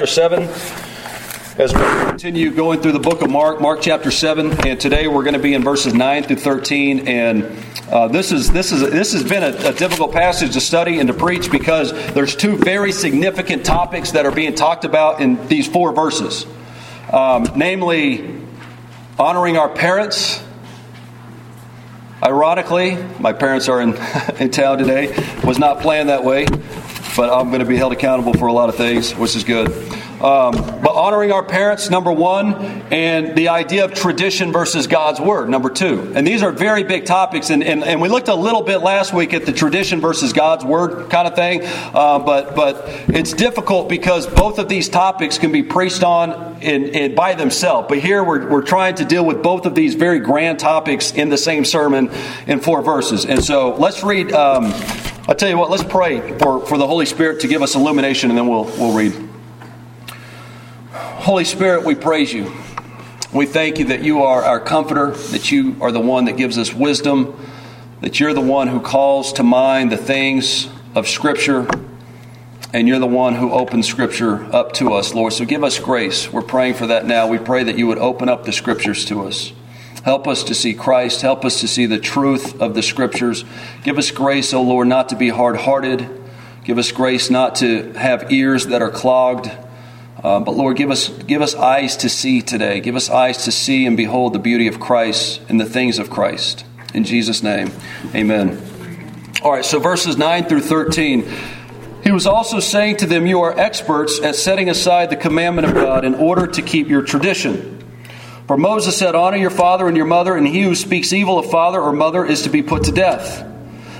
chapter 7 as we continue going through the book of Mark, Mark chapter 7, and today we're going to be in verses 9 through 13. And uh, this, is, this, is, this has been a, a difficult passage to study and to preach because there's two very significant topics that are being talked about in these four verses um, namely, honoring our parents. Ironically, my parents are in, in town today. Was not planned that way, but I'm going to be held accountable for a lot of things, which is good. Um, but honoring our parents, number one, and the idea of tradition versus God's word, number two. And these are very big topics. And, and, and we looked a little bit last week at the tradition versus God's word kind of thing. Uh, but, but it's difficult because both of these topics can be preached on in, in, by themselves. But here we're, we're trying to deal with both of these very grand topics in the same sermon in four verses. And so let's read. Um, I'll tell you what, let's pray for, for the Holy Spirit to give us illumination, and then we'll, we'll read. Holy Spirit, we praise you. We thank you that you are our comforter, that you are the one that gives us wisdom, that you're the one who calls to mind the things of Scripture, and you're the one who opens Scripture up to us, Lord. So give us grace. We're praying for that now. We pray that you would open up the Scriptures to us. Help us to see Christ. Help us to see the truth of the Scriptures. Give us grace, O Lord, not to be hard hearted. Give us grace not to have ears that are clogged uh, but Lord, give us, give us eyes to see today. Give us eyes to see and behold the beauty of Christ and the things of Christ. In Jesus' name, amen. All right, so verses 9 through 13. He was also saying to them, You are experts at setting aside the commandment of God in order to keep your tradition. For Moses said, Honor your father and your mother, and he who speaks evil of father or mother is to be put to death.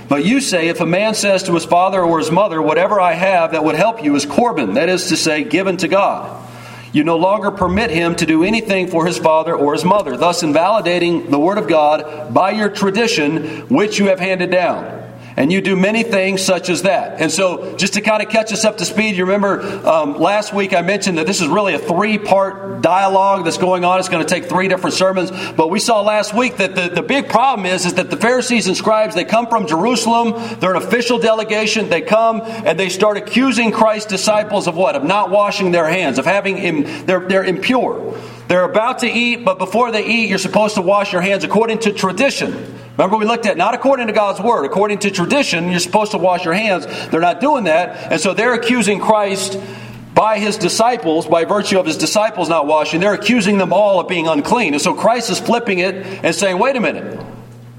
But you say, if a man says to his father or his mother, Whatever I have that would help you is Corban, that is to say, given to God. You no longer permit him to do anything for his father or his mother, thus invalidating the word of God by your tradition, which you have handed down. And you do many things such as that. And so, just to kind of catch us up to speed, you remember um, last week I mentioned that this is really a three part dialogue that's going on. It's going to take three different sermons. But we saw last week that the, the big problem is, is that the Pharisees and scribes, they come from Jerusalem. They're an official delegation. They come and they start accusing Christ's disciples of what? Of not washing their hands, of having, Im- they're, they're impure. They're about to eat, but before they eat, you're supposed to wash your hands according to tradition. Remember, we looked at not according to God's word, according to tradition, you're supposed to wash your hands. They're not doing that. And so they're accusing Christ by his disciples, by virtue of his disciples not washing, they're accusing them all of being unclean. And so Christ is flipping it and saying, wait a minute,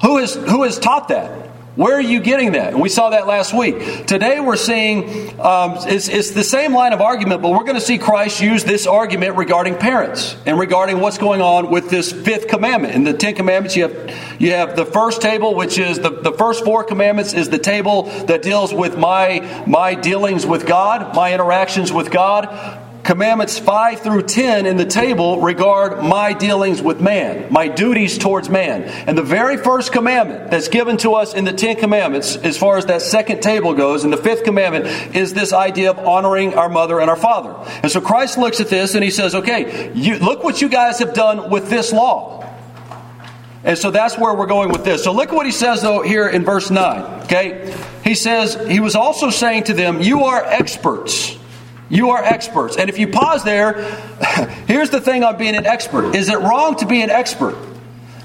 who has, who has taught that? Where are you getting that? And we saw that last week. Today we're seeing um, it's, it's the same line of argument, but we're going to see Christ use this argument regarding parents and regarding what's going on with this fifth commandment. In the Ten Commandments, you have you have the first table, which is the, the first four commandments, is the table that deals with my my dealings with God, my interactions with God. Commandments 5 through 10 in the table regard my dealings with man, my duties towards man. And the very first commandment that's given to us in the Ten Commandments, as far as that second table goes, and the fifth commandment, is this idea of honoring our mother and our father. And so Christ looks at this and he says, okay, you, look what you guys have done with this law. And so that's where we're going with this. So look what he says, though, here in verse 9. Okay? He says, He was also saying to them, You are experts you are experts. And if you pause there, here's the thing on being an expert. Is it wrong to be an expert?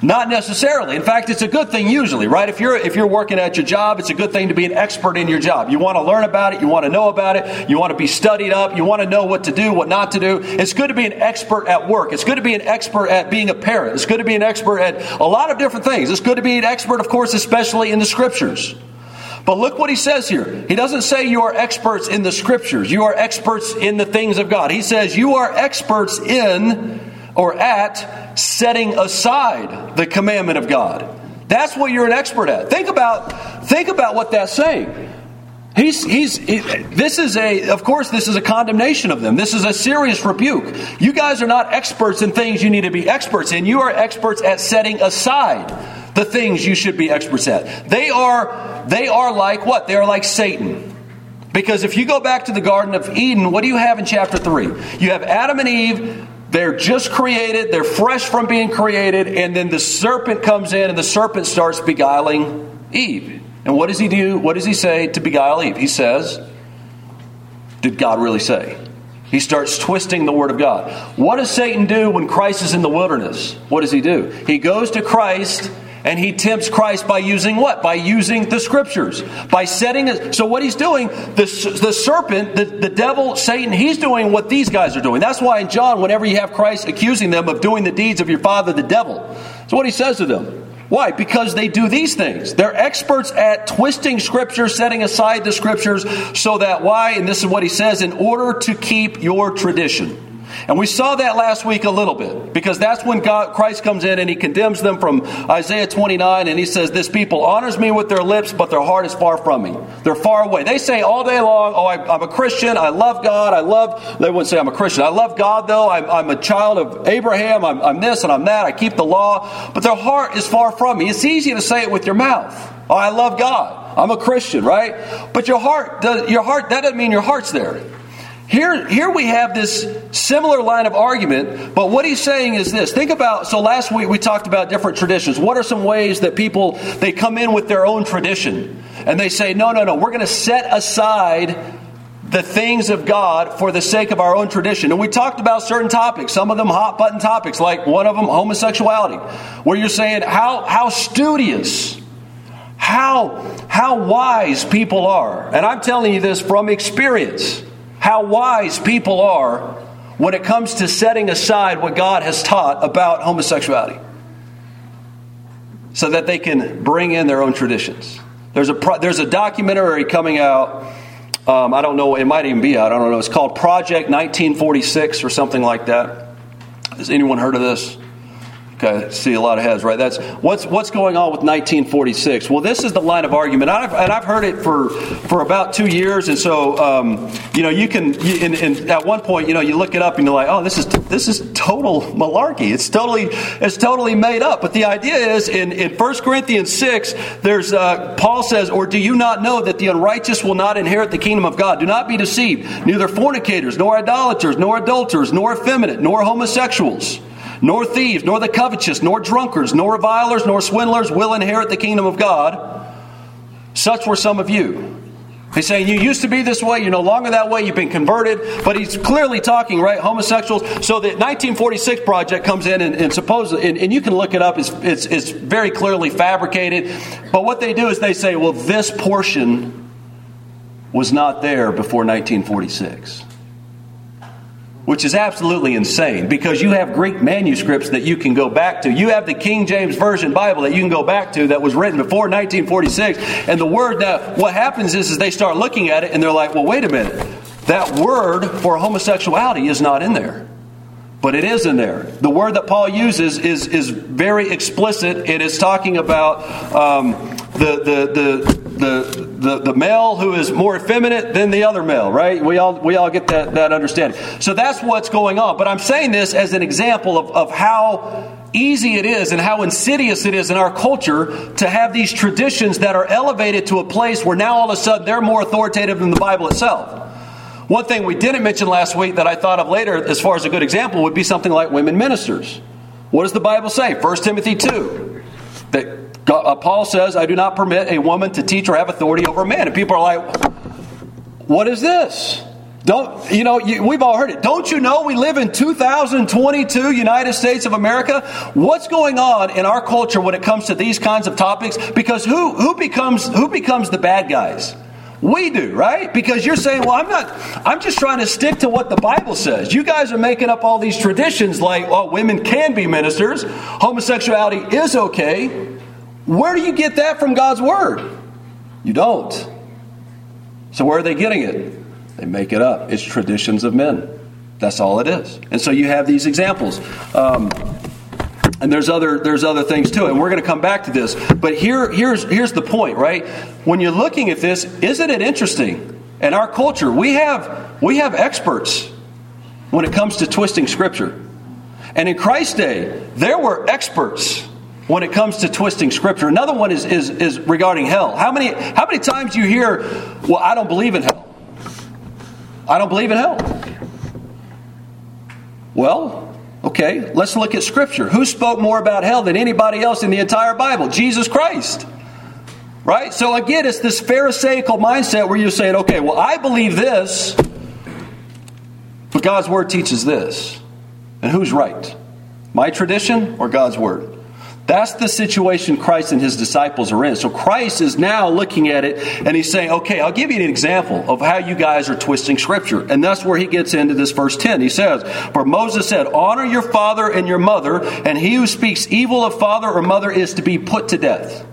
Not necessarily. In fact, it's a good thing usually, right? If you're if you're working at your job, it's a good thing to be an expert in your job. You want to learn about it, you want to know about it, you want to be studied up, you want to know what to do, what not to do. It's good to be an expert at work. It's good to be an expert at being a parent. It's good to be an expert at a lot of different things. It's good to be an expert, of course, especially in the scriptures. But look what he says here. He doesn't say you are experts in the scriptures, you are experts in the things of God. He says you are experts in or at setting aside the commandment of God. That's what you're an expert at. Think about, think about what that's saying. He's, he's, he, this is a, of course, this is a condemnation of them. This is a serious rebuke. You guys are not experts in things you need to be experts in. You are experts at setting aside the things you should be experts at. They are, they are like what? They are like Satan. Because if you go back to the Garden of Eden, what do you have in chapter 3? You have Adam and Eve. They're just created, they're fresh from being created, and then the serpent comes in and the serpent starts beguiling Eve. And what does he do? What does he say to beguile Eve? He says, Did God really say? He starts twisting the Word of God. What does Satan do when Christ is in the wilderness? What does he do? He goes to Christ and he tempts Christ by using what? By using the scriptures. By setting it. So, what he's doing, the, the serpent, the, the devil, Satan, he's doing what these guys are doing. That's why in John, whenever you have Christ accusing them of doing the deeds of your father, the devil, that's what he says to them. Why? Because they do these things. They're experts at twisting scripture, setting aside the scriptures, so that why? And this is what he says in order to keep your tradition. And we saw that last week a little bit because that's when God, Christ comes in and he condemns them from Isaiah 29 and he says, This people honors me with their lips, but their heart is far from me. They're far away. They say all day long, Oh, I, am a Christian. I love God. I love, they wouldn't say I'm a Christian. I love God though. I'm, I'm a child of Abraham. I'm, I'm this and I'm that. I keep the law. But their heart is far from me. It's easy to say it with your mouth. Oh, I love God. I'm a Christian, right? But your heart, does, your heart, that doesn't mean your heart's there. Here, here we have this similar line of argument, but what he's saying is this. Think about, so last week we talked about different traditions. What are some ways that people, they come in with their own tradition and they say, no, no, no, we're going to set aside the things of God for the sake of our own tradition. And we talked about certain topics, some of them hot button topics, like one of them homosexuality, where you're saying how, how studious, how, how wise people are. And I'm telling you this from experience how wise people are when it comes to setting aside what God has taught about homosexuality so that they can bring in their own traditions. There's a, there's a documentary coming out. Um, I don't know, it might even be out. I don't know. It's called Project 1946 or something like that. Has anyone heard of this? Okay, see a lot of heads, right? That's what's what's going on with 1946. Well, this is the line of argument, and I've, and I've heard it for for about two years, and so um, you know you can. You, and, and, at one point, you know, you look it up and you're like, oh, this is this is total malarkey. It's totally it's totally made up. But the idea is in in 1 Corinthians six, there's uh, Paul says, or do you not know that the unrighteous will not inherit the kingdom of God? Do not be deceived. Neither fornicators, nor idolaters, nor adulterers, nor effeminate, nor homosexuals nor thieves, nor the covetous, nor drunkards, nor revilers, nor swindlers will inherit the kingdom of God. Such were some of you. He's saying you used to be this way, you're no longer that way, you've been converted. But he's clearly talking, right, homosexuals. So the 1946 project comes in and, and supposedly, and, and, you can look it up, it's, it's, it's very clearly fabricated. But what they do is they say, well, this portion was not there before 1946 which is absolutely insane because you have Greek manuscripts that you can go back to. You have the King James Version Bible that you can go back to that was written before 1946. And the word that what happens is, is they start looking at it and they're like, well, wait a minute. That word for homosexuality is not in there. But it is in there. The word that Paul uses is, is very explicit. It is talking about um, the, the, the, the, the, the male who is more effeminate than the other male, right? We all, we all get that, that understanding. So that's what's going on. But I'm saying this as an example of, of how easy it is and how insidious it is in our culture to have these traditions that are elevated to a place where now all of a sudden they're more authoritative than the Bible itself. One thing we didn't mention last week that I thought of later, as far as a good example, would be something like women ministers. What does the Bible say? 1 Timothy 2. That God, uh, Paul says, I do not permit a woman to teach or have authority over a man. And people are like, what is this? Don't, you know, you, we've all heard it. Don't you know we live in 2022 United States of America? What's going on in our culture when it comes to these kinds of topics? Because who, who becomes, who becomes the bad guys? We do, right? Because you're saying, well, I'm not, I'm just trying to stick to what the Bible says. You guys are making up all these traditions like, oh, women can be ministers, homosexuality is okay. Where do you get that from God's Word? You don't. So, where are they getting it? They make it up. It's traditions of men. That's all it is. And so you have these examples. Um, and there's other there's other things too, and we're going to come back to this. But here here's here's the point, right? When you're looking at this, isn't it interesting? In our culture, we have we have experts when it comes to twisting scripture. And in Christ's day, there were experts when it comes to twisting scripture. Another one is, is, is regarding hell. How many, how many times you hear, well, I don't believe in hell? I don't believe in hell. Well, okay, let's look at scripture. Who spoke more about hell than anybody else in the entire Bible? Jesus Christ. Right? So again, it's this Pharisaical mindset where you're saying, okay, well, I believe this, But God's Word teaches this. And who's right? My tradition or God's Word? That's the situation Christ and his disciples are in. So Christ is now looking at it and he's saying, okay, I'll give you an example of how you guys are twisting scripture. And that's where he gets into this verse 10. He says, For Moses said, Honor your father and your mother, and he who speaks evil of father or mother is to be put to death.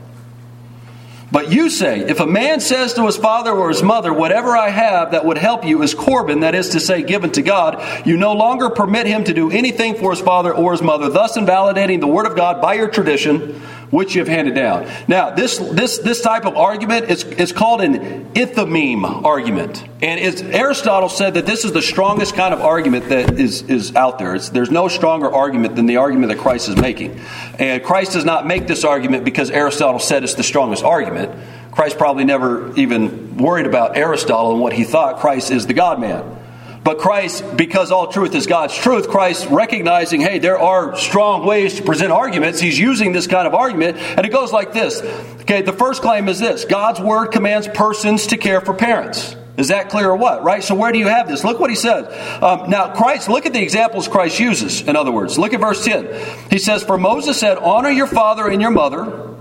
But you say, if a man says to his father or his mother, Whatever I have that would help you is Corban, that is to say, given to God, you no longer permit him to do anything for his father or his mother, thus invalidating the word of God by your tradition, which you have handed down. Now, this, this, this type of argument is, is called an enthymeme argument. And Aristotle said that this is the strongest kind of argument that is, is out there. It's, there's no stronger argument than the argument that Christ is making. And Christ does not make this argument because Aristotle said it's the strongest argument. Christ probably never even worried about Aristotle and what he thought. Christ is the God man. But Christ, because all truth is God's truth, Christ recognizing, hey, there are strong ways to present arguments, he's using this kind of argument, and it goes like this. Okay, the first claim is this God's word commands persons to care for parents. Is that clear or what? Right? So where do you have this? Look what he says. Um, now, Christ, look at the examples Christ uses, in other words. Look at verse 10. He says, For Moses said, Honor your father and your mother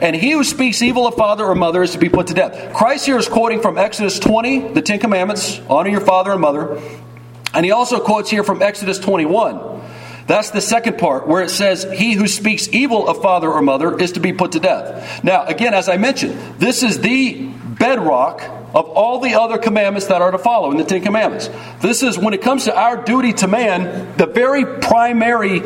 and he who speaks evil of father or mother is to be put to death. Christ here is quoting from Exodus 20, the Ten Commandments honor your father and mother. And he also quotes here from Exodus 21. That's the second part where it says, He who speaks evil of father or mother is to be put to death. Now, again, as I mentioned, this is the bedrock of all the other commandments that are to follow in the Ten Commandments. This is, when it comes to our duty to man, the very primary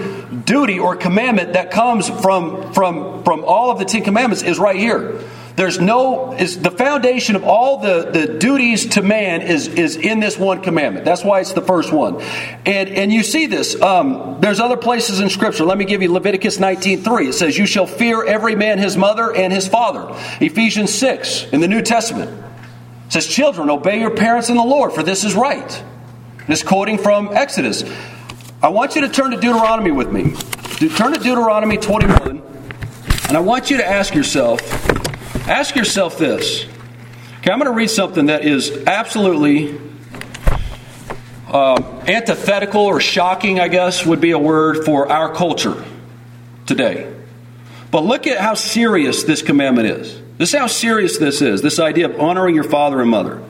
duty or commandment that comes from, from, from all of the Ten Commandments is right here. There's no is the foundation of all the, the duties to man is, is in this one commandment. That's why it's the first one. And and you see this. Um, there's other places in Scripture. Let me give you Leviticus 19.3. It says, You shall fear every man his mother and his father. Ephesians 6 in the New Testament says, Children, obey your parents in the Lord, for this is right. This quoting from Exodus. I want you to turn to Deuteronomy with me. Turn to Deuteronomy 21, and I want you to ask yourself, ask yourself this. Okay, I'm going to read something that is absolutely uh, antithetical or shocking, I guess would be a word for our culture today. But look at how serious this commandment is. This is how serious this is this idea of honoring your father and mother.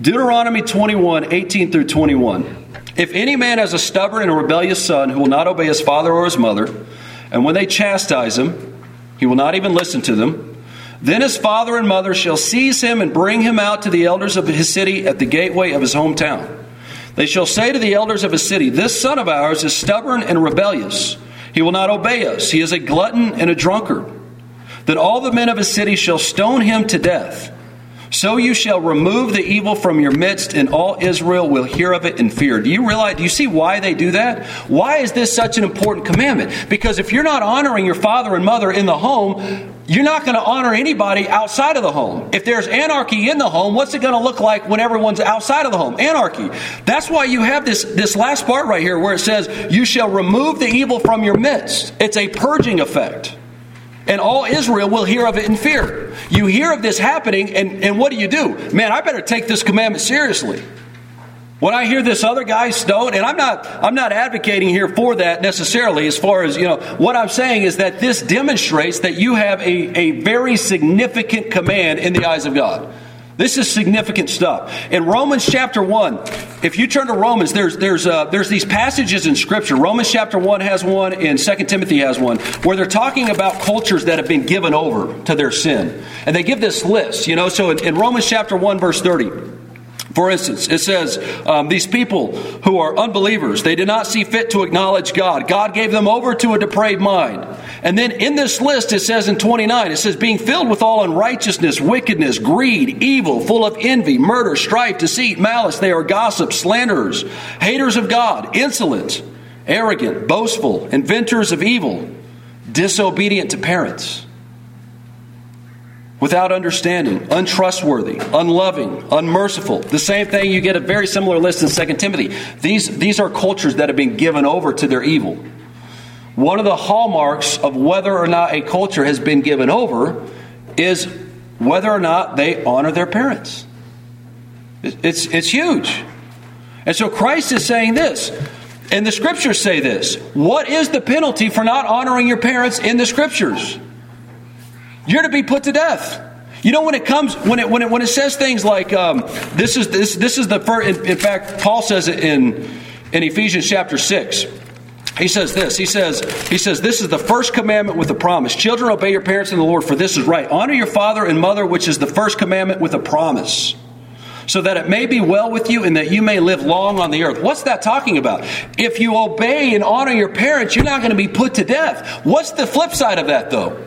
Deuteronomy 21 18 through 21. If any man has a stubborn and rebellious son who will not obey his father or his mother, and when they chastise him, he will not even listen to them, then his father and mother shall seize him and bring him out to the elders of his city at the gateway of his hometown. They shall say to the elders of his city, This son of ours is stubborn and rebellious. He will not obey us. He is a glutton and a drunkard that all the men of a city shall stone him to death. So you shall remove the evil from your midst, and all Israel will hear of it and fear. Do you realize, do you see why they do that? Why is this such an important commandment? Because if you're not honoring your father and mother in the home, you're not going to honor anybody outside of the home. If there's anarchy in the home, what's it going to look like when everyone's outside of the home? Anarchy. That's why you have this, this last part right here where it says, You shall remove the evil from your midst. It's a purging effect and all Israel will hear of it in fear. You hear of this happening, and, and what do you do? Man, I better take this commandment seriously. When I hear this other guy stoned, and I'm not I'm not advocating here for that necessarily, as far as you know, what I'm saying is that this demonstrates that you have a, a very significant command in the eyes of God. This is significant stuff. In Romans chapter 1, if you turn to Romans, there's, there's, uh, there's these passages in Scripture. Romans chapter 1 has one, and 2 Timothy has one, where they're talking about cultures that have been given over to their sin. And they give this list, you know. So in, in Romans chapter 1, verse 30, for instance, it says, um, These people who are unbelievers, they did not see fit to acknowledge God. God gave them over to a depraved mind. And then in this list, it says in 29, it says, Being filled with all unrighteousness, wickedness, greed, evil, full of envy, murder, strife, deceit, malice. They are gossips, slanderers, haters of God, insolent, arrogant, boastful, inventors of evil, disobedient to parents without understanding, untrustworthy, unloving, unmerciful. The same thing, you get a very similar list in 2 Timothy. These, these are cultures that have been given over to their evil. One of the hallmarks of whether or not a culture has been given over is whether or not they honor their parents. It's, it's huge. And so Christ is saying this, and the scriptures say this. What is the penalty for not honoring your parents in the scriptures? You're to be put to death. You know when it comes when it when it when it says things like um, this is this this is the first. In, in fact, Paul says it in in Ephesians chapter six. He says this. He says, he says, this is the first commandment with a promise. Children, obey your parents in the Lord, for this is right. Honor your father and mother, which is the first commandment with a promise. So that it may be well with you and that you may live long on the earth. What's that talking about? If you obey and honor your parents, you're not going to be put to death. What's the flip side of that, though?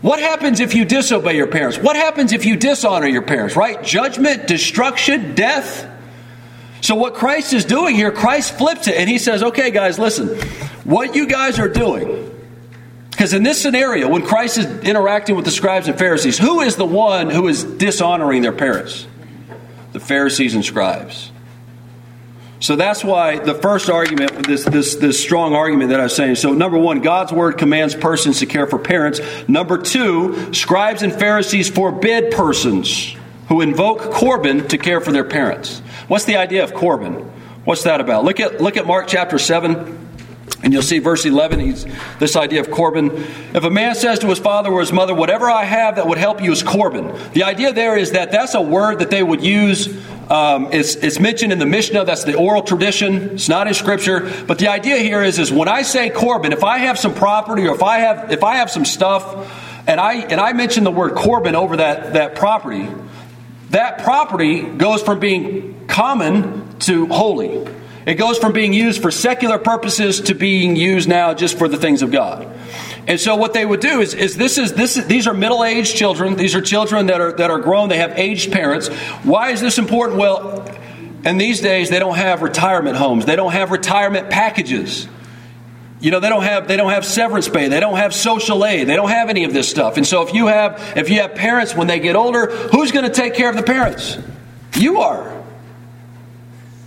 What happens if you disobey your parents? What happens if you dishonor your parents, right? Judgment, destruction, death. So, what Christ is doing here, Christ flips it and he says, okay, guys, listen, what you guys are doing, because in this scenario, when Christ is interacting with the scribes and Pharisees, who is the one who is dishonoring their parents? The Pharisees and scribes. So that's why the first argument, this, this, this strong argument that I was saying. So, number one, God's word commands persons to care for parents. Number two, scribes and Pharisees forbid persons who invoke Corban to care for their parents. What's the idea of Corban? What's that about? Look at, look at Mark chapter 7. And you'll see verse 11, he's, this idea of Corban. If a man says to his father or his mother, Whatever I have that would help you is Corban. The idea there is that that's a word that they would use. Um, it's, it's mentioned in the Mishnah, that's the oral tradition. It's not in Scripture. But the idea here is, is when I say Corban, if I have some property or if I have, if I have some stuff and I, and I mention the word Corban over that, that property, that property goes from being common to holy. It goes from being used for secular purposes to being used now just for the things of God. And so what they would do is, is this is this these are middle-aged children. These are children that are that are grown. They have aged parents. Why is this important? Well, and these days they don't have retirement homes. They don't have retirement packages. You know, they don't have they don't have severance pay. They don't have social aid. They don't have any of this stuff. And so if you have if you have parents when they get older, who's going to take care of the parents? You are.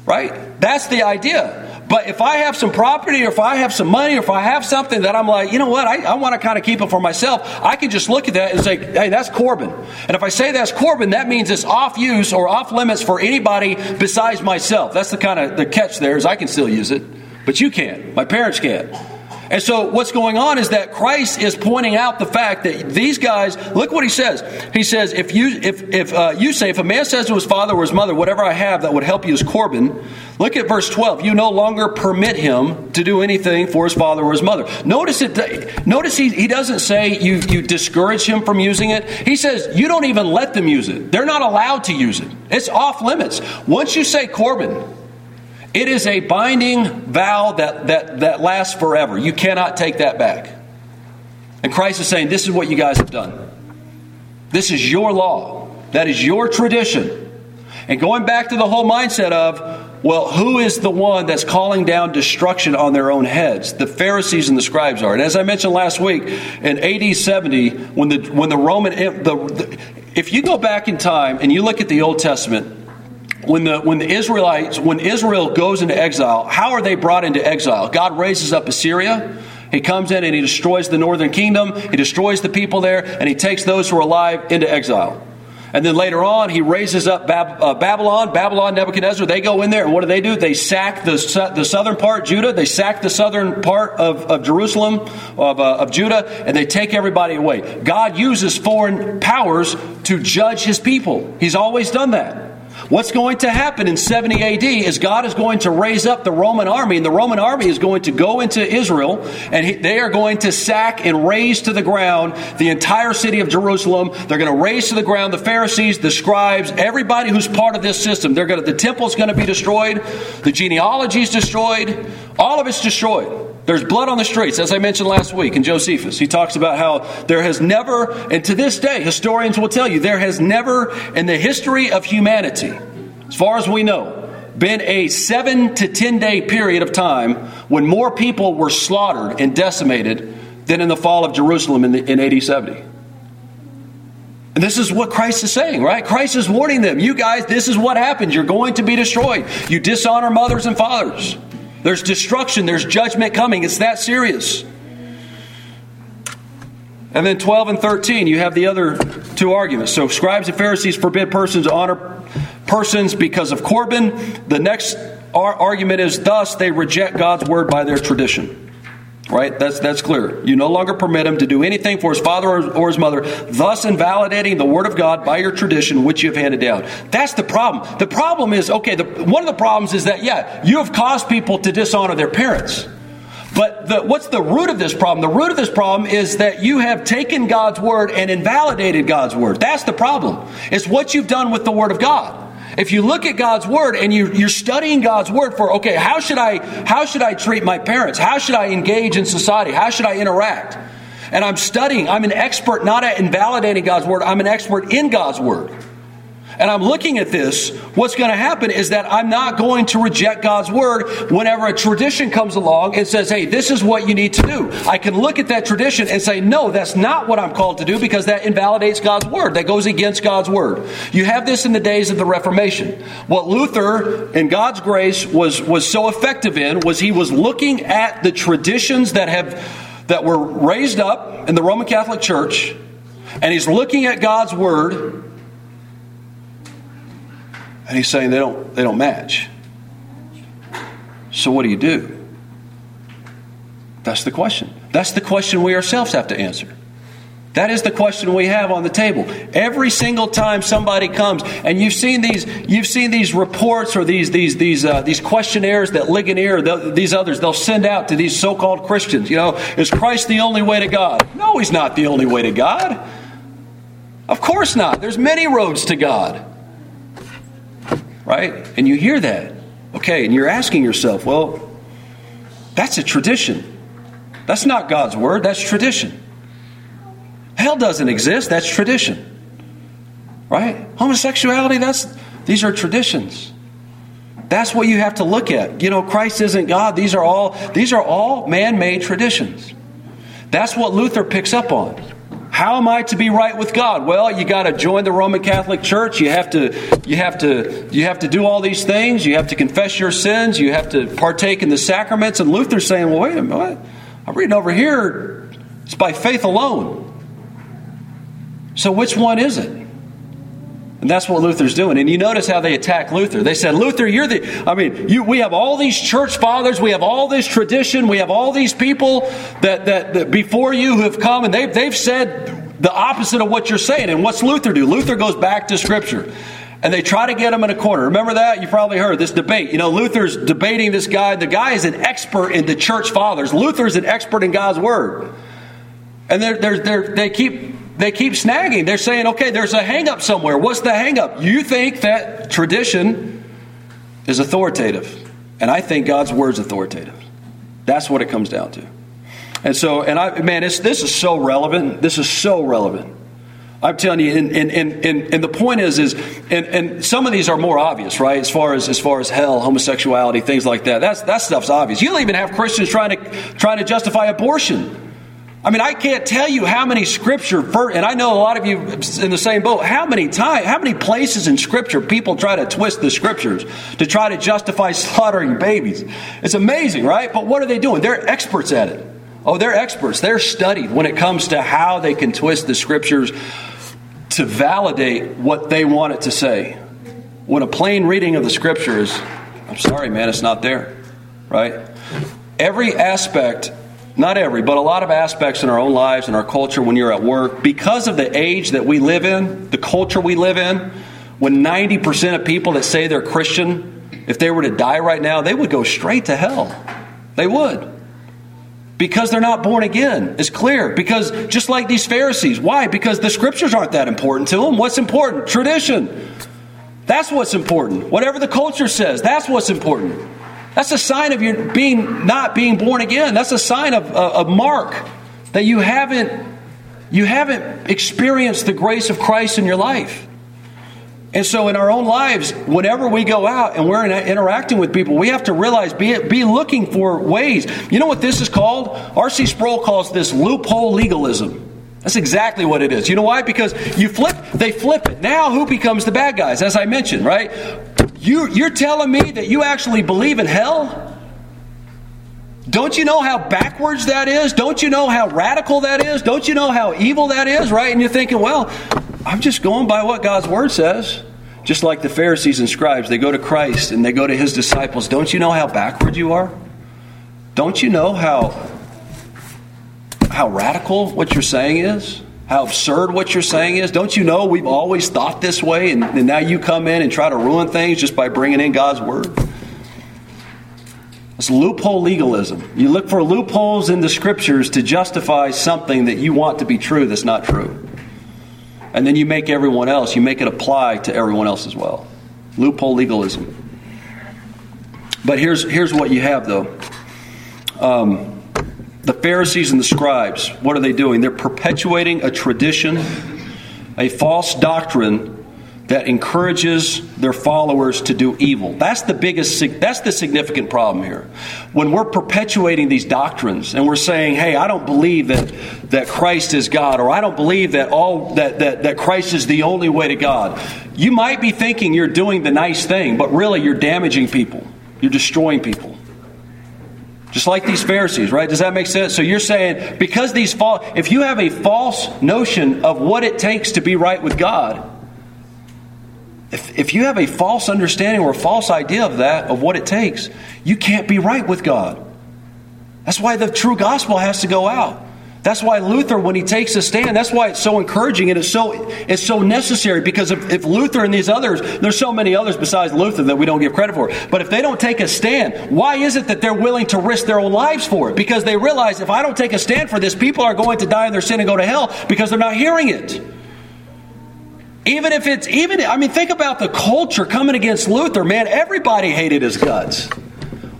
Right? That's the idea. But if I have some property or if I have some money or if I have something that I'm like, you know what, I, I want to kind of keep it for myself, I can just look at that and say, hey, that's Corban. And if I say that's Corban, that means it's off use or off limits for anybody besides myself. That's the kind of the catch there is I can still use it, but you can't. My parents can't. And so what's going on is that Christ is pointing out the fact that these guys, look what he says. He says, if you if if uh, you say if a man says to his father or his mother, whatever I have that would help you is Corban, look at verse 12. You no longer permit him to do anything for his father or his mother. Notice it notice he, he doesn't say you you discourage him from using it. He says you don't even let them use it. They're not allowed to use it. It's off limits. Once you say Corban, it is a binding vow that, that, that lasts forever. You cannot take that back. And Christ is saying, This is what you guys have done. This is your law. That is your tradition. And going back to the whole mindset of, well, who is the one that's calling down destruction on their own heads? The Pharisees and the scribes are. And as I mentioned last week, in AD 70, when the, when the Roman, the, the, if you go back in time and you look at the Old Testament, when the when the Israelites when Israel goes into exile, how are they brought into exile? God raises up Assyria. He comes in and he destroys the northern kingdom. He destroys the people there, and he takes those who are alive into exile. And then later on, he raises up Bab- uh, Babylon, Babylon, Nebuchadnezzar. They go in there, and what do they do? They sack the, the southern part, Judah. They sack the southern part of, of Jerusalem, of, uh, of Judah, and they take everybody away. God uses foreign powers to judge his people. He's always done that. What's going to happen in 70 AD is God is going to raise up the Roman army, and the Roman army is going to go into Israel, and they are going to sack and raze to the ground the entire city of Jerusalem. They're going to raze to the ground the Pharisees, the scribes, everybody who's part of this system. They're going to, the temple's going to be destroyed, the genealogy is destroyed, all of it's destroyed. There's blood on the streets, as I mentioned last week in Josephus. He talks about how there has never, and to this day, historians will tell you, there has never in the history of humanity, as far as we know, been a seven to ten day period of time when more people were slaughtered and decimated than in the fall of Jerusalem in, the, in AD 70. And this is what Christ is saying, right? Christ is warning them. You guys, this is what happens. You're going to be destroyed. You dishonor mothers and fathers. There's destruction, there's judgment coming. It's that serious. And then 12 and 13, you have the other two arguments. So, scribes and Pharisees forbid persons to honor persons because of Corban. The next argument is thus they reject God's word by their tradition. Right? That's, that's clear. You no longer permit him to do anything for his father or, or his mother, thus invalidating the word of God by your tradition, which you have handed down. That's the problem. The problem is okay, the, one of the problems is that, yeah, you have caused people to dishonor their parents. But the, what's the root of this problem? The root of this problem is that you have taken God's word and invalidated God's word. That's the problem. It's what you've done with the word of God. If you look at God's word and you, you're studying God's word for, okay, how should I how should I treat my parents? How should I engage in society? How should I interact? And I'm studying. I'm an expert not at invalidating God's word. I'm an expert in God's word and I'm looking at this, what's going to happen is that I'm not going to reject God's word whenever a tradition comes along and says, hey, this is what you need to do. I can look at that tradition and say, no, that's not what I'm called to do because that invalidates God's word. That goes against God's word. You have this in the days of the Reformation. What Luther, in God's grace, was, was so effective in was he was looking at the traditions that have that were raised up in the Roman Catholic Church, and he's looking at God's word and he's saying they don't, they don't match. So what do you do? That's the question. That's the question we ourselves have to answer. That is the question we have on the table. Every single time somebody comes, and you've seen these, you've seen these reports or these these these uh, these questionnaires that Ligonier, the, these others, they'll send out to these so-called Christians. You know, is Christ the only way to God? No, He's not the only way to God. Of course not. There's many roads to God right? And you hear that. Okay, and you're asking yourself, well, that's a tradition. That's not God's word, that's tradition. Hell doesn't exist, that's tradition. Right? Homosexuality, that's these are traditions. That's what you have to look at. You know, Christ isn't God. These are all these are all man-made traditions. That's what Luther picks up on. How am I to be right with God? Well, you got to join the Roman Catholic Church. You have to you have to you have to do all these things. You have to confess your sins. You have to partake in the sacraments. And Luther's saying, "Well, wait a minute. I'm reading over here. It's by faith alone." So which one is it? And that's what Luther's doing. And you notice how they attack Luther. They said, Luther, you're the, I mean, you, we have all these church fathers, we have all this tradition, we have all these people that, that, that before you have come, and they've, they've said the opposite of what you're saying. And what's Luther do? Luther goes back to Scripture. And they try to get him in a corner. Remember that? You probably heard this debate. You know, Luther's debating this guy. The guy is an expert in the church fathers. Luther's an expert in God's word. And they're, they're, they're, they keep they keep snagging. They're saying, okay, there's a hangup somewhere. What's the hangup? You think that tradition is authoritative. And I think God's word's authoritative. That's what it comes down to. And so, and I, man, this is so relevant. This is so relevant. I'm telling you, and, and, and, and, the point is, is and, and some of these are more obvious, right? As far as as far as hell, homosexuality, things like that. That's that stuff's obvious. You'll even have Christians trying to trying to justify abortion. I mean, I can't tell you how many scripture, and I know a lot of you in the same boat, how many times, how many places in scripture people try to twist the scriptures to try to justify slaughtering babies. It's amazing, right? But what are they doing? They're experts at it. Oh, they're experts. They're studied when it comes to how they can twist the scriptures to validate what they want it to say. When a plain reading of the scriptures, I'm sorry, man, it's not there, right? Every aspect not every, but a lot of aspects in our own lives and our culture when you're at work, because of the age that we live in, the culture we live in, when 90% of people that say they're Christian, if they were to die right now, they would go straight to hell. They would. Because they're not born again. It's clear. Because just like these Pharisees. Why? Because the scriptures aren't that important to them. What's important? Tradition. That's what's important. Whatever the culture says, that's what's important. That's a sign of your being not being born again. That's a sign of uh, a, mark that you haven't you haven't experienced the grace of Christ in your life. And so, in our own lives, whenever we go out and we're interacting with people, we have to realize, be, be looking for ways. You know what this is called? R.C. Sproul calls this loophole legalism. That's exactly what it is. You know why? Because you flip, they flip it. Now, who becomes the bad guys? As I mentioned, right? You, you're telling me that you actually believe in hell? Don't you know how backwards that is? Don't you know how radical that is? Don't you know how evil that is, right? And you're thinking, well, I'm just going by what God's Word says. Just like the Pharisees and scribes, they go to Christ and they go to his disciples. Don't you know how backward you are? Don't you know how how radical what you're saying is? How absurd what you're saying is? Don't you know we've always thought this way and, and now you come in and try to ruin things just by bringing in God's word? It's loophole legalism. You look for loopholes in the scriptures to justify something that you want to be true that's not true. And then you make everyone else, you make it apply to everyone else as well. Loophole legalism. But here's, here's what you have, though. Um, the Pharisees and the scribes, what are they doing? They're perpetuating a tradition, a false doctrine that encourages their followers to do evil. That's the biggest that's the significant problem here. When we're perpetuating these doctrines and we're saying, "Hey, I don't believe that that Christ is God or I don't believe that all that that that Christ is the only way to God." You might be thinking you're doing the nice thing, but really you're damaging people. You're destroying people. Just like these Pharisees, right? Does that make sense? So you're saying because these false if you have a false notion of what it takes to be right with God, if, if you have a false understanding or a false idea of that, of what it takes, you can't be right with God. That's why the true gospel has to go out. That's why Luther, when he takes a stand, that's why it's so encouraging and it's so it's so necessary. Because if, if Luther and these others, there's so many others besides Luther that we don't give credit for. But if they don't take a stand, why is it that they're willing to risk their own lives for it? Because they realize if I don't take a stand for this, people are going to die in their sin and go to hell because they're not hearing it. Even if it's, even, I mean, think about the culture coming against Luther, man. Everybody hated his guts.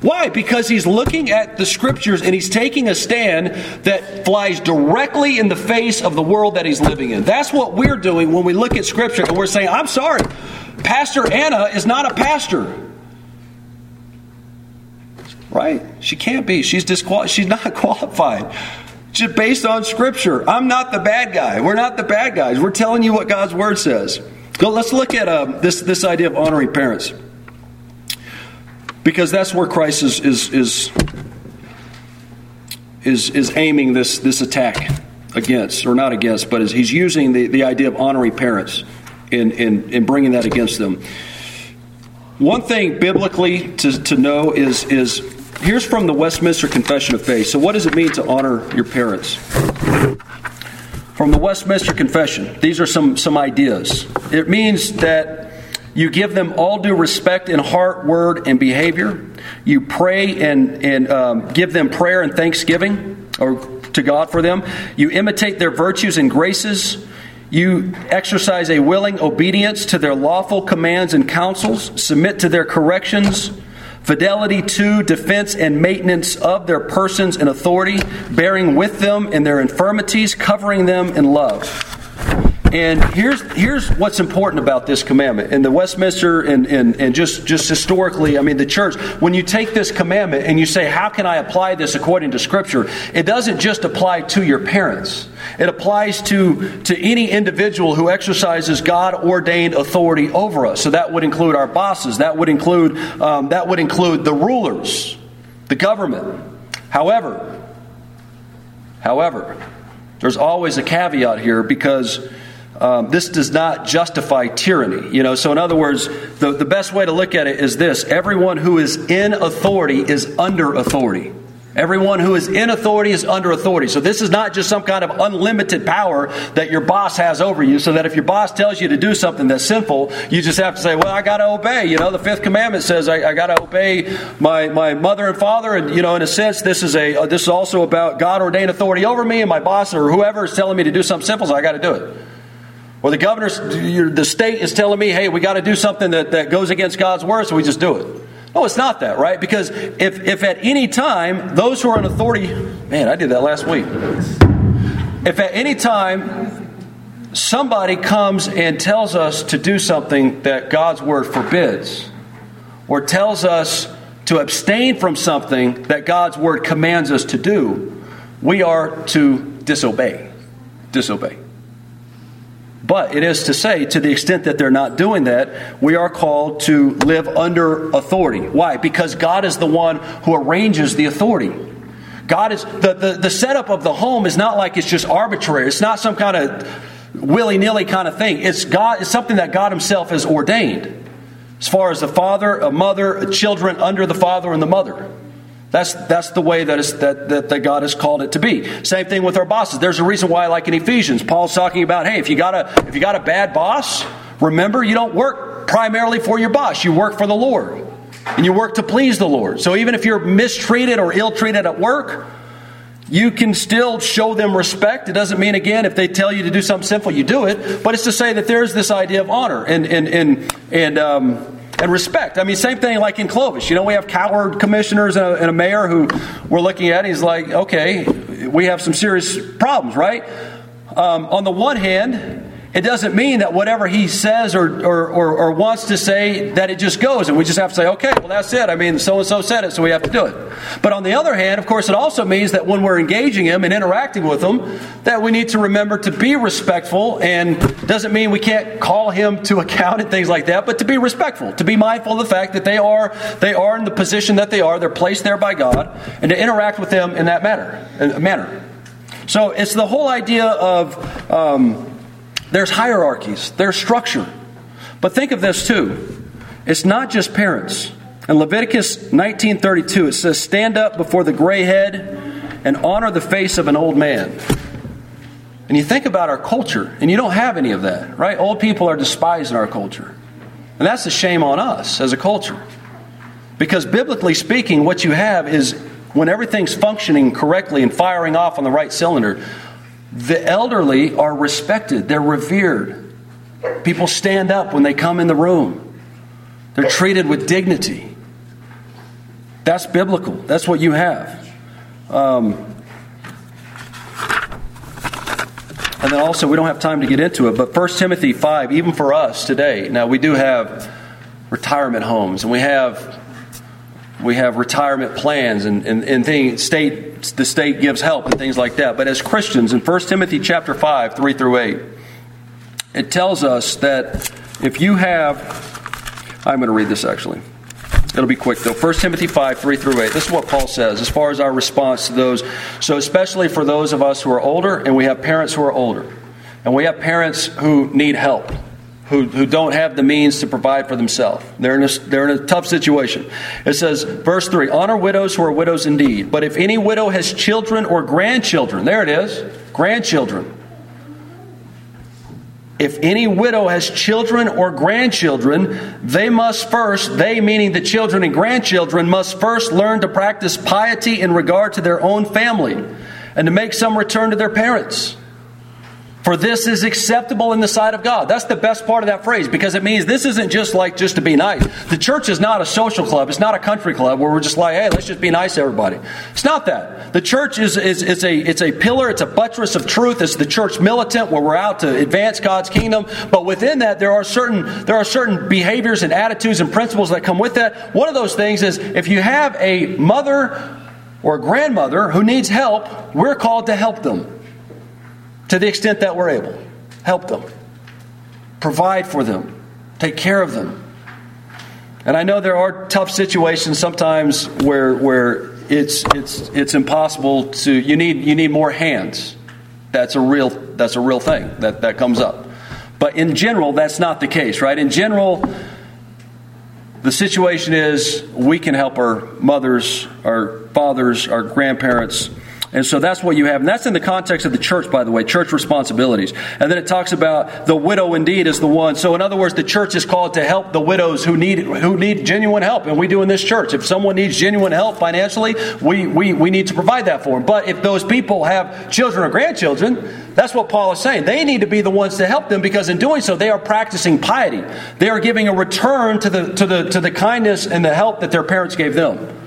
Why? Because he's looking at the scriptures and he's taking a stand that flies directly in the face of the world that he's living in. That's what we're doing when we look at scripture and we're saying, I'm sorry, Pastor Anna is not a pastor. Right? She can't be. She's disqualified. She's not qualified just based on Scripture. I'm not the bad guy. We're not the bad guys. We're telling you what God's Word says. Go, let's look at uh, this, this idea of honoring parents. Because that's where Christ is, is, is, is, is aiming this, this attack against, or not against, but is, he's using the, the idea of honoring parents in, in, in bringing that against them. One thing biblically to, to know is, is Here's from the Westminster Confession of Faith. So, what does it mean to honor your parents? From the Westminster Confession, these are some, some ideas. It means that you give them all due respect in heart, word, and behavior. You pray and, and um, give them prayer and thanksgiving or to God for them. You imitate their virtues and graces. You exercise a willing obedience to their lawful commands and counsels, submit to their corrections, Fidelity to defense and maintenance of their persons and authority, bearing with them in their infirmities, covering them in love. And here's, here's what's important about this commandment. In the Westminster and, and, and just, just historically, I mean, the church, when you take this commandment and you say, How can I apply this according to Scripture? It doesn't just apply to your parents, it applies to, to any individual who exercises God ordained authority over us. So that would include our bosses, that would include, um, that would include the rulers, the government. However, however, there's always a caveat here because um, this does not justify tyranny. You know, so in other words, the, the best way to look at it is this everyone who is in authority is under authority. Everyone who is in authority is under authority. So this is not just some kind of unlimited power that your boss has over you, so that if your boss tells you to do something that's sinful, you just have to say, well, I got to obey. You know, the fifth commandment says I, I got to obey my, my mother and father. And, you know, in a sense, this is, a, uh, this is also about God ordained authority over me, and my boss or whoever is telling me to do something simple, so I got to do it. Or the governor, the state is telling me, hey, we got to do something that, that goes against God's word, so we just do it. No, it's not that, right? Because if, if at any time those who are in authority, man, I did that last week. If at any time somebody comes and tells us to do something that God's word forbids, or tells us to abstain from something that God's word commands us to do, we are to disobey. Disobey. But it is to say, to the extent that they're not doing that, we are called to live under authority. Why? Because God is the one who arranges the authority. God is the, the, the setup of the home is not like it's just arbitrary. It's not some kind of willy nilly kind of thing. It's God. It's something that God Himself has ordained. As far as the father, a mother, children under the father and the mother. That's, that's the way that, is, that, that, that God has called it to be. Same thing with our bosses. There's a reason why, like in Ephesians, Paul's talking about, hey, if you got a if you got a bad boss, remember you don't work primarily for your boss. You work for the Lord. And you work to please the Lord. So even if you're mistreated or ill treated at work, you can still show them respect. It doesn't mean, again, if they tell you to do something sinful, you do it. But it's to say that there's this idea of honor and, and, and, and, um, and respect. I mean, same thing like in Clovis. You know, we have coward commissioners and a, and a mayor who we're looking at. he's like, okay, we have some serious problems, right? Um, on the one hand, it doesn't mean that whatever he says or, or, or, or, wants to say, that it just goes. And we just have to say, okay, well, that's it. I mean, so and so said it, so we have to do it. But on the other hand, of course, it also means that when we're engaging him and interacting with him, that we need to remember to be respectful. And doesn't mean we can't call him to account and things like that, but to be respectful, to be mindful of the fact that they are, they are in the position that they are, they're placed there by God, and to interact with them in that manner. manner. So it's the whole idea of. Um, there's hierarchies, there's structure. But think of this too. It's not just parents. In Leviticus 19:32 it says stand up before the gray head and honor the face of an old man. And you think about our culture and you don't have any of that, right? Old people are despised in our culture. And that's a shame on us as a culture. Because biblically speaking, what you have is when everything's functioning correctly and firing off on the right cylinder, the elderly are respected, they're revered. People stand up when they come in the room, they're treated with dignity. That's biblical, that's what you have. Um, and then also, we don't have time to get into it, but 1 Timothy 5, even for us today, now we do have retirement homes and we have we have retirement plans and, and, and things, state, the state gives help and things like that. But as Christians, in 1 Timothy chapter 5, 3 through 8, it tells us that if you have, I'm going to read this actually. It'll be quick though. 1 Timothy 5, 3 through 8. This is what Paul says as far as our response to those. So, especially for those of us who are older, and we have parents who are older, and we have parents who need help who, who don't have the means to provide for themselves. They're in, a, they're in a tough situation. It says, verse 3 Honor widows who are widows indeed. But if any widow has children or grandchildren, there it is, grandchildren. If any widow has children or grandchildren, they must first, they meaning the children and grandchildren, must first learn to practice piety in regard to their own family and to make some return to their parents. For this is acceptable in the sight of God. That's the best part of that phrase because it means this isn't just like just to be nice. The church is not a social club. It's not a country club where we're just like, hey, let's just be nice to everybody. It's not that. The church is, is, is a, it's a pillar, it's a buttress of truth. It's the church militant where we're out to advance God's kingdom. But within that, there are certain, there are certain behaviors and attitudes and principles that come with that. One of those things is if you have a mother or a grandmother who needs help, we're called to help them to the extent that we're able. Help them, provide for them, take care of them. And I know there are tough situations sometimes where, where it's, it's, it's impossible to, you need, you need more hands. That's a real, that's a real thing that, that comes up. But in general, that's not the case, right? In general, the situation is we can help our mothers, our fathers, our grandparents and so that's what you have. And that's in the context of the church, by the way, church responsibilities. And then it talks about the widow indeed is the one. So in other words, the church is called to help the widows who need who need genuine help. And we do in this church. If someone needs genuine help financially, we, we, we need to provide that for them. But if those people have children or grandchildren, that's what Paul is saying. They need to be the ones to help them because in doing so, they are practicing piety. They are giving a return to the, to the, to the kindness and the help that their parents gave them.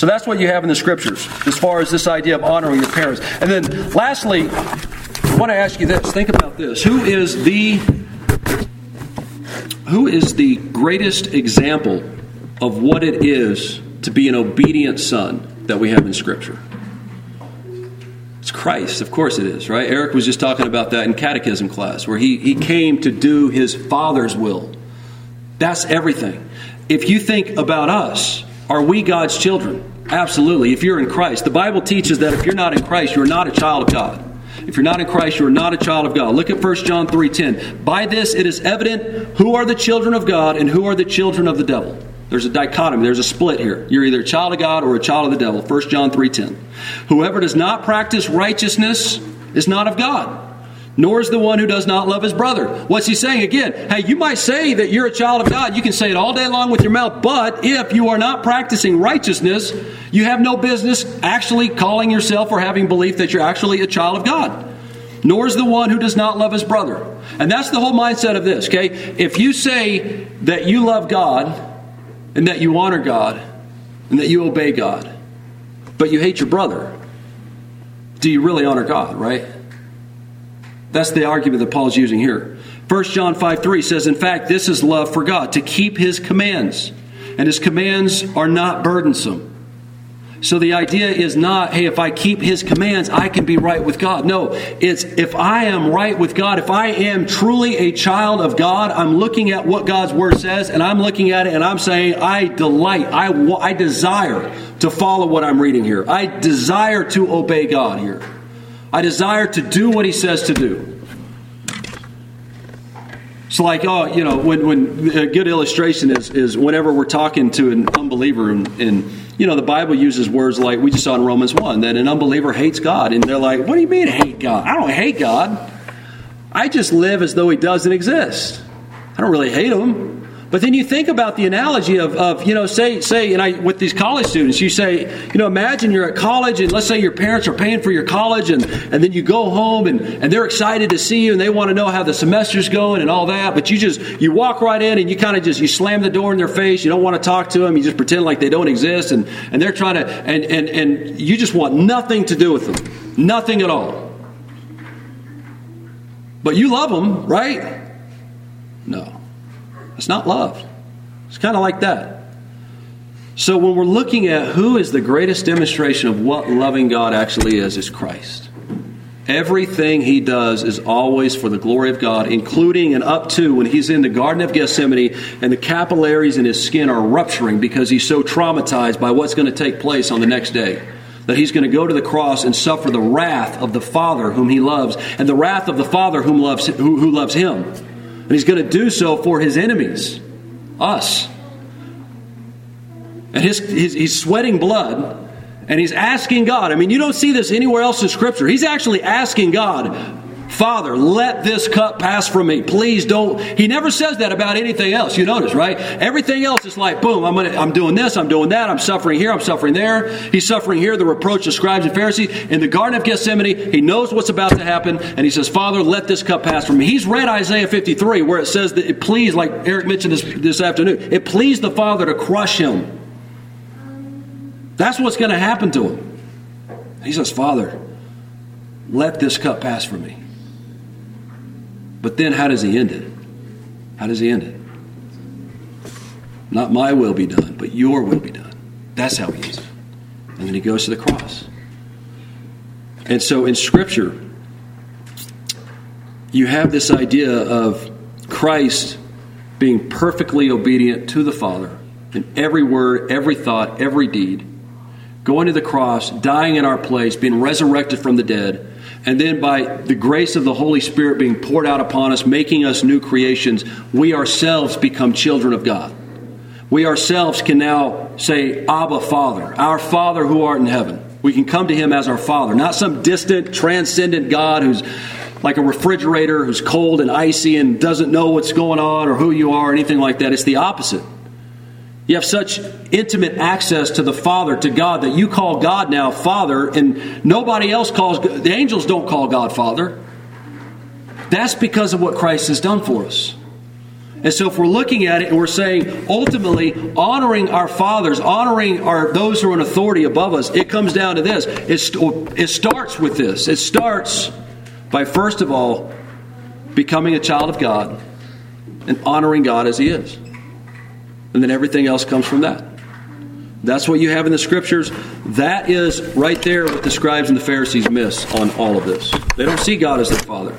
So that's what you have in the scriptures as far as this idea of honoring your parents. And then lastly, I want to ask you this. Think about this. Who is the who is the greatest example of what it is to be an obedient son that we have in scripture? It's Christ, of course it is, right? Eric was just talking about that in catechism class, where he, he came to do his Father's will. That's everything. If you think about us, are we God's children? Absolutely. If you're in Christ, the Bible teaches that if you're not in Christ, you're not a child of God. If you're not in Christ, you are not a child of God. Look at 1 John 3:10. By this it is evident who are the children of God and who are the children of the devil. There's a dichotomy, there's a split here. You're either a child of God or a child of the devil. 1 John 3:10. Whoever does not practice righteousness is not of God nor is the one who does not love his brother. What's he saying? Again, hey, you might say that you're a child of God. You can say it all day long with your mouth, but if you are not practicing righteousness, you have no business actually calling yourself or having belief that you're actually a child of God. Nor is the one who does not love his brother. And that's the whole mindset of this, okay? If you say that you love God and that you honor God and that you obey God, but you hate your brother, do you really honor God, right? That's the argument that Paul's using here. 1 John 5 3 says, In fact, this is love for God, to keep his commands. And his commands are not burdensome. So the idea is not, hey, if I keep his commands, I can be right with God. No, it's if I am right with God, if I am truly a child of God, I'm looking at what God's word says and I'm looking at it and I'm saying, I delight, I, I desire to follow what I'm reading here. I desire to obey God here. I desire to do what he says to do. So, like, oh, you know, when, when a good illustration is, is whenever we're talking to an unbeliever, and, and, you know, the Bible uses words like we just saw in Romans 1 that an unbeliever hates God. And they're like, what do you mean hate God? I don't hate God. I just live as though he doesn't exist. I don't really hate him. But then you think about the analogy of, of you know, say, say, and I, with these college students, you say, you know, imagine you're at college and let's say your parents are paying for your college and, and then you go home and, and they're excited to see you and they want to know how the semester's going and all that. But you just, you walk right in and you kind of just, you slam the door in their face. You don't want to talk to them. You just pretend like they don't exist and, and they're trying to, and, and, and you just want nothing to do with them. Nothing at all. But you love them, right? No. It's not love. It's kind of like that. So when we're looking at who is the greatest demonstration of what loving God actually is, is Christ. Everything he does is always for the glory of God, including and up to when he's in the Garden of Gethsemane and the capillaries in his skin are rupturing because he's so traumatized by what's going to take place on the next day. That he's going to go to the cross and suffer the wrath of the Father whom he loves, and the wrath of the Father whom loves, who, who loves him. And he's going to do so for his enemies, us. And his, his, he's sweating blood and he's asking God. I mean, you don't see this anywhere else in Scripture. He's actually asking God, Father, let this cup pass from me. Please don't. He never says that about anything else. You notice, right? Everything else is like, boom, I'm, gonna, I'm doing this, I'm doing that, I'm suffering here, I'm suffering there. He's suffering here, the reproach of scribes and Pharisees. In the Garden of Gethsemane, he knows what's about to happen, and he says, Father, let this cup pass from me. He's read Isaiah 53, where it says that it pleased, like Eric mentioned this, this afternoon, it pleased the Father to crush him. That's what's going to happen to him. He says, Father, let this cup pass from me. But then how does he end it? How does he end it? Not my will be done, but your will be done. That's how he ends it. And then he goes to the cross. And so in Scripture, you have this idea of Christ being perfectly obedient to the Father in every word, every thought, every deed, going to the cross, dying in our place, being resurrected from the dead, and then by the grace of the Holy Spirit being poured out upon us, making us new creations, we ourselves become children of God. We ourselves can now say, Abba, Father, our Father who art in heaven. We can come to Him as our Father, not some distant, transcendent God who's like a refrigerator who's cold and icy and doesn't know what's going on or who you are or anything like that. It's the opposite. You have such intimate access to the Father, to God, that you call God now Father, and nobody else calls, the angels don't call God Father. That's because of what Christ has done for us. And so, if we're looking at it and we're saying ultimately honoring our fathers, honoring our those who are in authority above us, it comes down to this. It, it starts with this. It starts by first of all becoming a child of God and honoring God as He is. And then everything else comes from that. That's what you have in the scriptures. That is right there what the scribes and the Pharisees miss on all of this. They don't see God as their Father,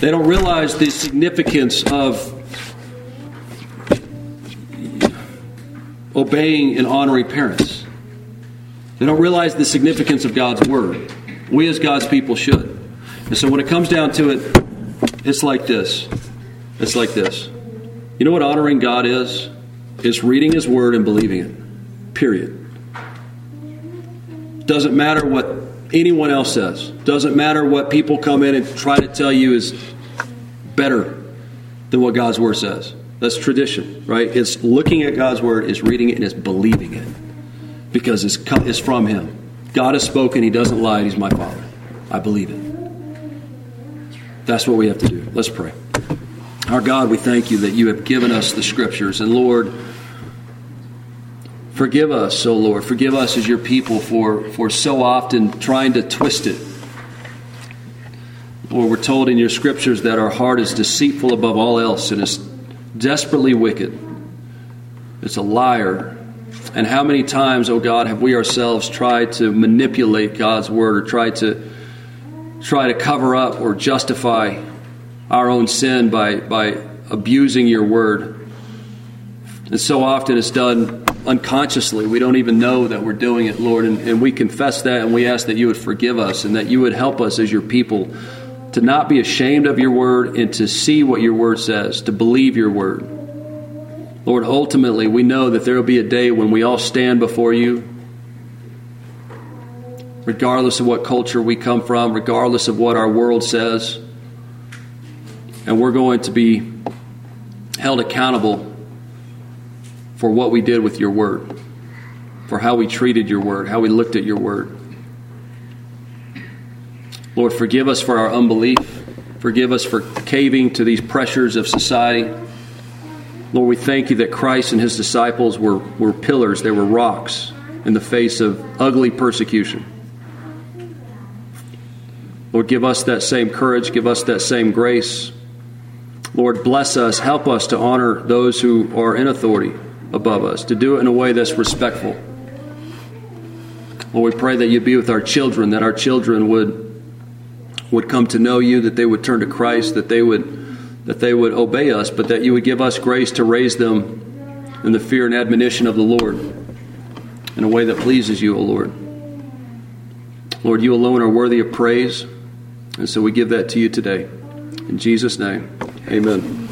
they don't realize the significance of obeying and honoring parents. They don't realize the significance of God's Word. We, as God's people, should. And so when it comes down to it, it's like this. It's like this. You know what honoring God is? It's reading His Word and believing it. Period. Doesn't matter what anyone else says. Doesn't matter what people come in and try to tell you is better than what God's Word says. That's tradition, right? It's looking at God's Word, it's reading it, and it's believing it because it's, it's from Him. God has spoken, He doesn't lie, He's my Father. I believe it. That's what we have to do. Let's pray. Our God, we thank you that you have given us the Scriptures. And Lord, forgive us, oh Lord, forgive us as your people for, for so often trying to twist it. Lord, we're told in your Scriptures that our heart is deceitful above all else and is desperately wicked. It's a liar and how many times, oh God, have we ourselves tried to manipulate God's word or tried to try to cover up or justify our own sin by, by abusing your word? And so often it's done unconsciously. We don't even know that we're doing it, Lord. And, and we confess that and we ask that you would forgive us and that you would help us as your people to not be ashamed of your word and to see what your word says, to believe your word. Lord, ultimately, we know that there will be a day when we all stand before you, regardless of what culture we come from, regardless of what our world says, and we're going to be held accountable for what we did with your word, for how we treated your word, how we looked at your word. Lord, forgive us for our unbelief. Forgive us for caving to these pressures of society. Lord, we thank you that Christ and his disciples were, were pillars, they were rocks in the face of ugly persecution. Lord, give us that same courage, give us that same grace. Lord, bless us, help us to honor those who are in authority above us, to do it in a way that's respectful. Lord, we pray that you'd be with our children, that our children would, would come to know you, that they would turn to Christ, that they would that they would obey us, but that you would give us grace to raise them in the fear and admonition of the Lord in a way that pleases you, O Lord. Lord, you alone are worthy of praise, and so we give that to you today. In Jesus' name, amen.